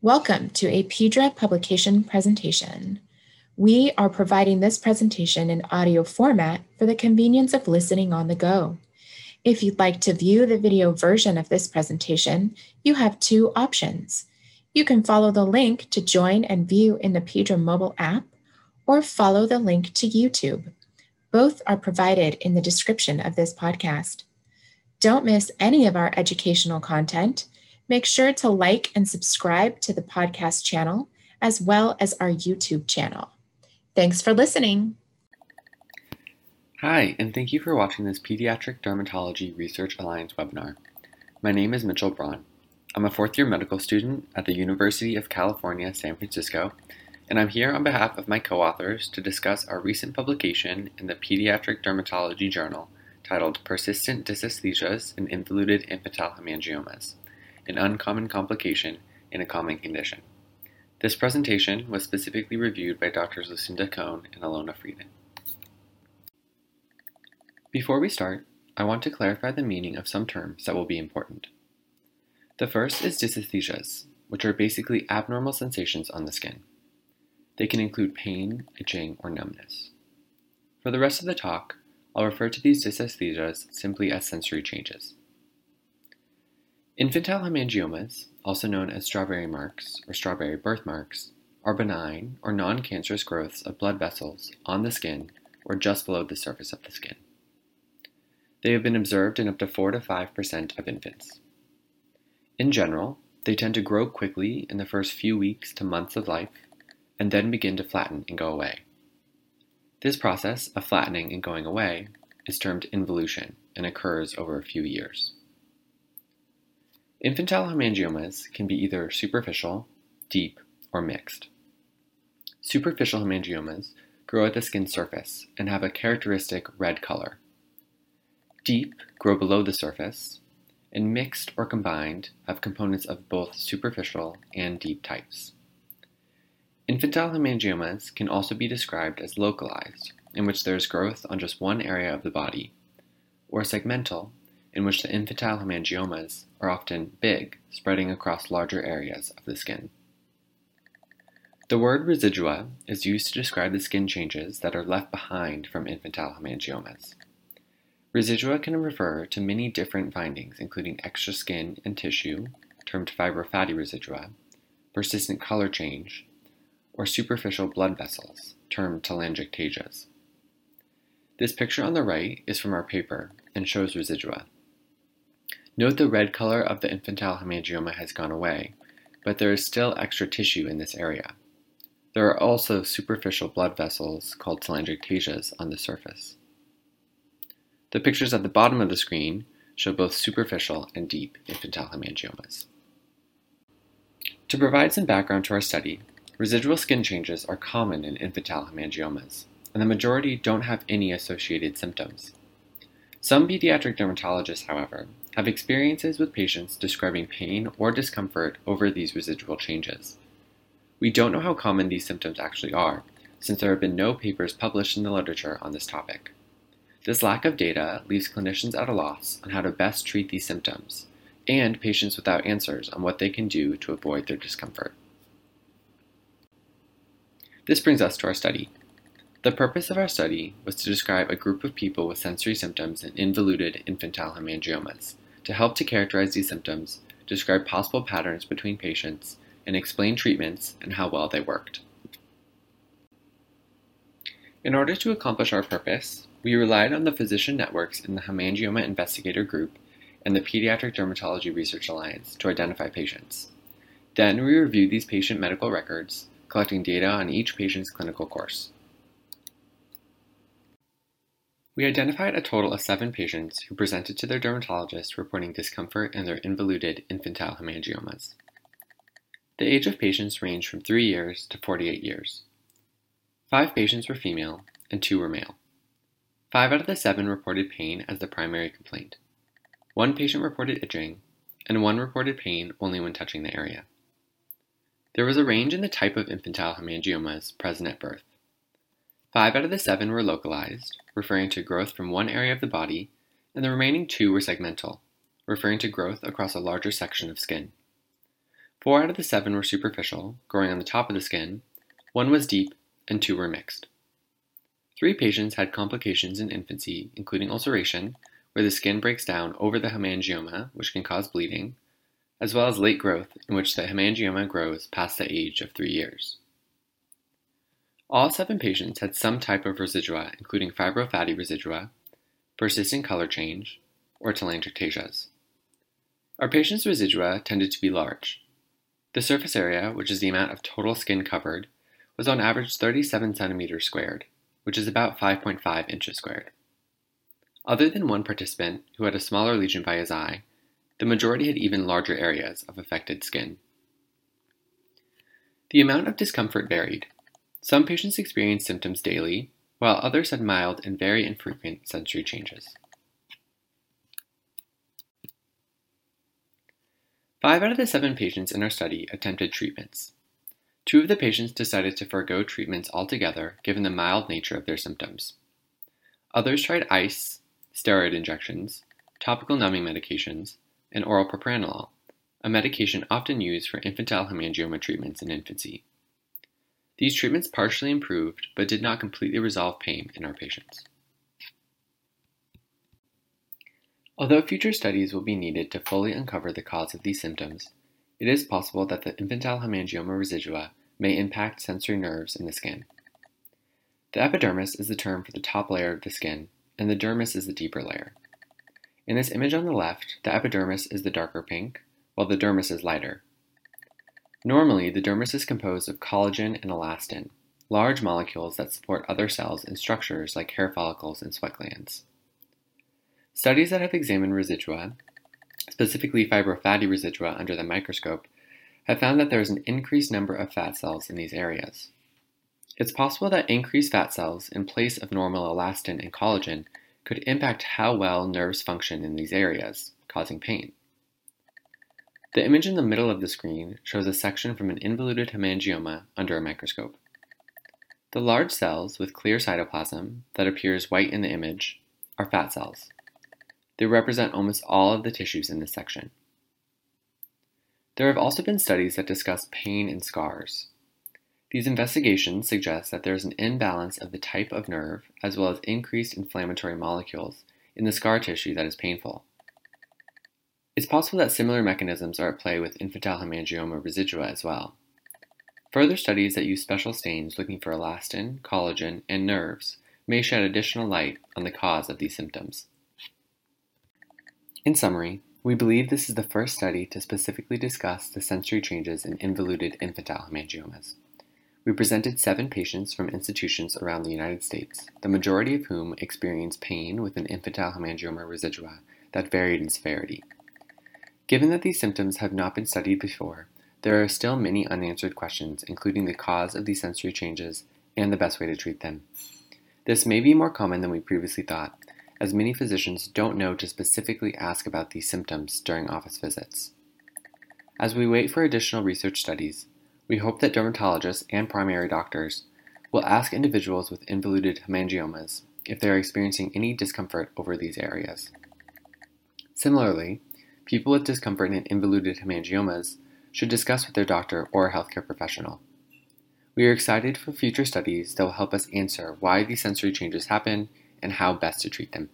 Welcome to a PEDRA publication presentation. We are providing this presentation in audio format for the convenience of listening on the go. If you'd like to view the video version of this presentation, you have two options. You can follow the link to join and view in the PEDRA mobile app, or follow the link to YouTube. Both are provided in the description of this podcast. Don't miss any of our educational content Make sure to like and subscribe to the podcast channel as well as our YouTube channel. Thanks for listening. Hi, and thank you for watching this Pediatric Dermatology Research Alliance webinar. My name is Mitchell Braun. I'm a fourth year medical student at the University of California, San Francisco, and I'm here on behalf of my co authors to discuss our recent publication in the Pediatric Dermatology Journal titled Persistent Dysesthesias in Involuted Infantile Hemangiomas an uncommon complication in a common condition. This presentation was specifically reviewed by Drs. Lucinda Kohn and Ilona Frieden. Before we start, I want to clarify the meaning of some terms that will be important. The first is dysesthesias, which are basically abnormal sensations on the skin. They can include pain, itching, or numbness. For the rest of the talk, I'll refer to these dysesthesias simply as sensory changes. Infantile hemangiomas, also known as strawberry marks or strawberry birthmarks, are benign or non-cancerous growths of blood vessels on the skin or just below the surface of the skin. They have been observed in up to 4 to 5% of infants. In general, they tend to grow quickly in the first few weeks to months of life and then begin to flatten and go away. This process of flattening and going away is termed involution and occurs over a few years. Infantile hemangiomas can be either superficial, deep, or mixed. Superficial hemangiomas grow at the skin surface and have a characteristic red color. Deep grow below the surface, and mixed or combined have components of both superficial and deep types. Infantile hemangiomas can also be described as localized, in which there is growth on just one area of the body, or segmental, in which the infantile hemangiomas are often big, spreading across larger areas of the skin. The word residua is used to describe the skin changes that are left behind from infantile hemangiomas. Residua can refer to many different findings, including extra skin and tissue, termed fibrofatty residua, persistent color change, or superficial blood vessels, termed telangiectasias. This picture on the right is from our paper and shows residua. Note the red color of the infantile hemangioma has gone away, but there is still extra tissue in this area. There are also superficial blood vessels called telangiectasias on the surface. The pictures at the bottom of the screen show both superficial and deep infantile hemangiomas. To provide some background to our study, residual skin changes are common in infantile hemangiomas, and the majority don't have any associated symptoms. Some pediatric dermatologists, however, have experiences with patients describing pain or discomfort over these residual changes. We don't know how common these symptoms actually are, since there have been no papers published in the literature on this topic. This lack of data leaves clinicians at a loss on how to best treat these symptoms, and patients without answers on what they can do to avoid their discomfort. This brings us to our study. The purpose of our study was to describe a group of people with sensory symptoms in involuted infantile hemangiomas, to help to characterize these symptoms, describe possible patterns between patients, and explain treatments and how well they worked. In order to accomplish our purpose, we relied on the physician networks in the Hemangioma Investigator Group and the Pediatric Dermatology Research Alliance to identify patients. Then we reviewed these patient medical records, collecting data on each patient's clinical course. We identified a total of seven patients who presented to their dermatologist reporting discomfort in their involuted infantile hemangiomas. The age of patients ranged from 3 years to 48 years. Five patients were female and two were male. Five out of the seven reported pain as the primary complaint. One patient reported itching, and one reported pain only when touching the area. There was a range in the type of infantile hemangiomas present at birth. Five out of the seven were localized, referring to growth from one area of the body, and the remaining two were segmental, referring to growth across a larger section of skin. Four out of the seven were superficial, growing on the top of the skin, one was deep, and two were mixed. Three patients had complications in infancy, including ulceration, where the skin breaks down over the hemangioma, which can cause bleeding, as well as late growth, in which the hemangioma grows past the age of three years. All seven patients had some type of residua, including fibrofatty residua, persistent color change, or telangiectasias. Our patients' residua tended to be large. The surface area, which is the amount of total skin covered, was on average 37 centimeters squared, which is about 5.5 inches squared. Other than one participant who had a smaller lesion by his eye, the majority had even larger areas of affected skin. The amount of discomfort varied. Some patients experienced symptoms daily, while others had mild and very infrequent sensory changes. Five out of the seven patients in our study attempted treatments. Two of the patients decided to forego treatments altogether given the mild nature of their symptoms. Others tried ice, steroid injections, topical numbing medications, and oral propranolol, a medication often used for infantile hemangioma treatments in infancy. These treatments partially improved but did not completely resolve pain in our patients. Although future studies will be needed to fully uncover the cause of these symptoms, it is possible that the infantile hemangioma residua may impact sensory nerves in the skin. The epidermis is the term for the top layer of the skin, and the dermis is the deeper layer. In this image on the left, the epidermis is the darker pink, while the dermis is lighter. Normally, the dermis is composed of collagen and elastin, large molecules that support other cells and structures like hair follicles and sweat glands. Studies that have examined residua, specifically fibrofatty residua under the microscope, have found that there is an increased number of fat cells in these areas. It's possible that increased fat cells in place of normal elastin and collagen could impact how well nerves function in these areas, causing pain. The image in the middle of the screen shows a section from an involuted hemangioma under a microscope. The large cells with clear cytoplasm that appears white in the image are fat cells. They represent almost all of the tissues in this section. There have also been studies that discuss pain and scars. These investigations suggest that there is an imbalance of the type of nerve as well as increased inflammatory molecules in the scar tissue that is painful. It's possible that similar mechanisms are at play with infantile hemangioma residua as well. Further studies that use special stains looking for elastin, collagen, and nerves may shed additional light on the cause of these symptoms. In summary, we believe this is the first study to specifically discuss the sensory changes in involuted infantile hemangiomas. We presented seven patients from institutions around the United States, the majority of whom experienced pain with an infantile hemangioma residua that varied in severity. Given that these symptoms have not been studied before, there are still many unanswered questions, including the cause of these sensory changes and the best way to treat them. This may be more common than we previously thought, as many physicians don't know to specifically ask about these symptoms during office visits. As we wait for additional research studies, we hope that dermatologists and primary doctors will ask individuals with involuted hemangiomas if they are experiencing any discomfort over these areas. Similarly, people with discomfort in involuted hemangiomas should discuss with their doctor or healthcare professional. We are excited for future studies that will help us answer why these sensory changes happen and how best to treat them.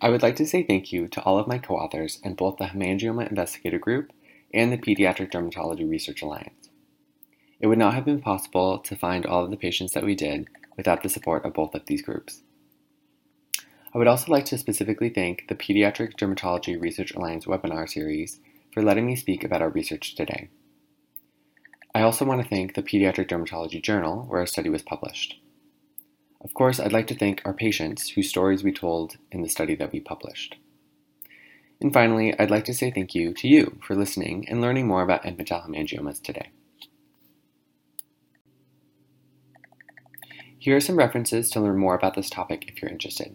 I would like to say thank you to all of my co authors in both the Hemangioma Investigator Group and the Pediatric Dermatology Research Alliance. It would not have been possible to find all of the patients that we did without the support of both of these groups. I would also like to specifically thank the Pediatric Dermatology Research Alliance webinar series for letting me speak about our research today. I also want to thank the Pediatric Dermatology Journal, where our study was published. Of course, I'd like to thank our patients whose stories we told in the study that we published. And finally, I'd like to say thank you to you for listening and learning more about infantile hemangiomas today. Here are some references to learn more about this topic if you're interested.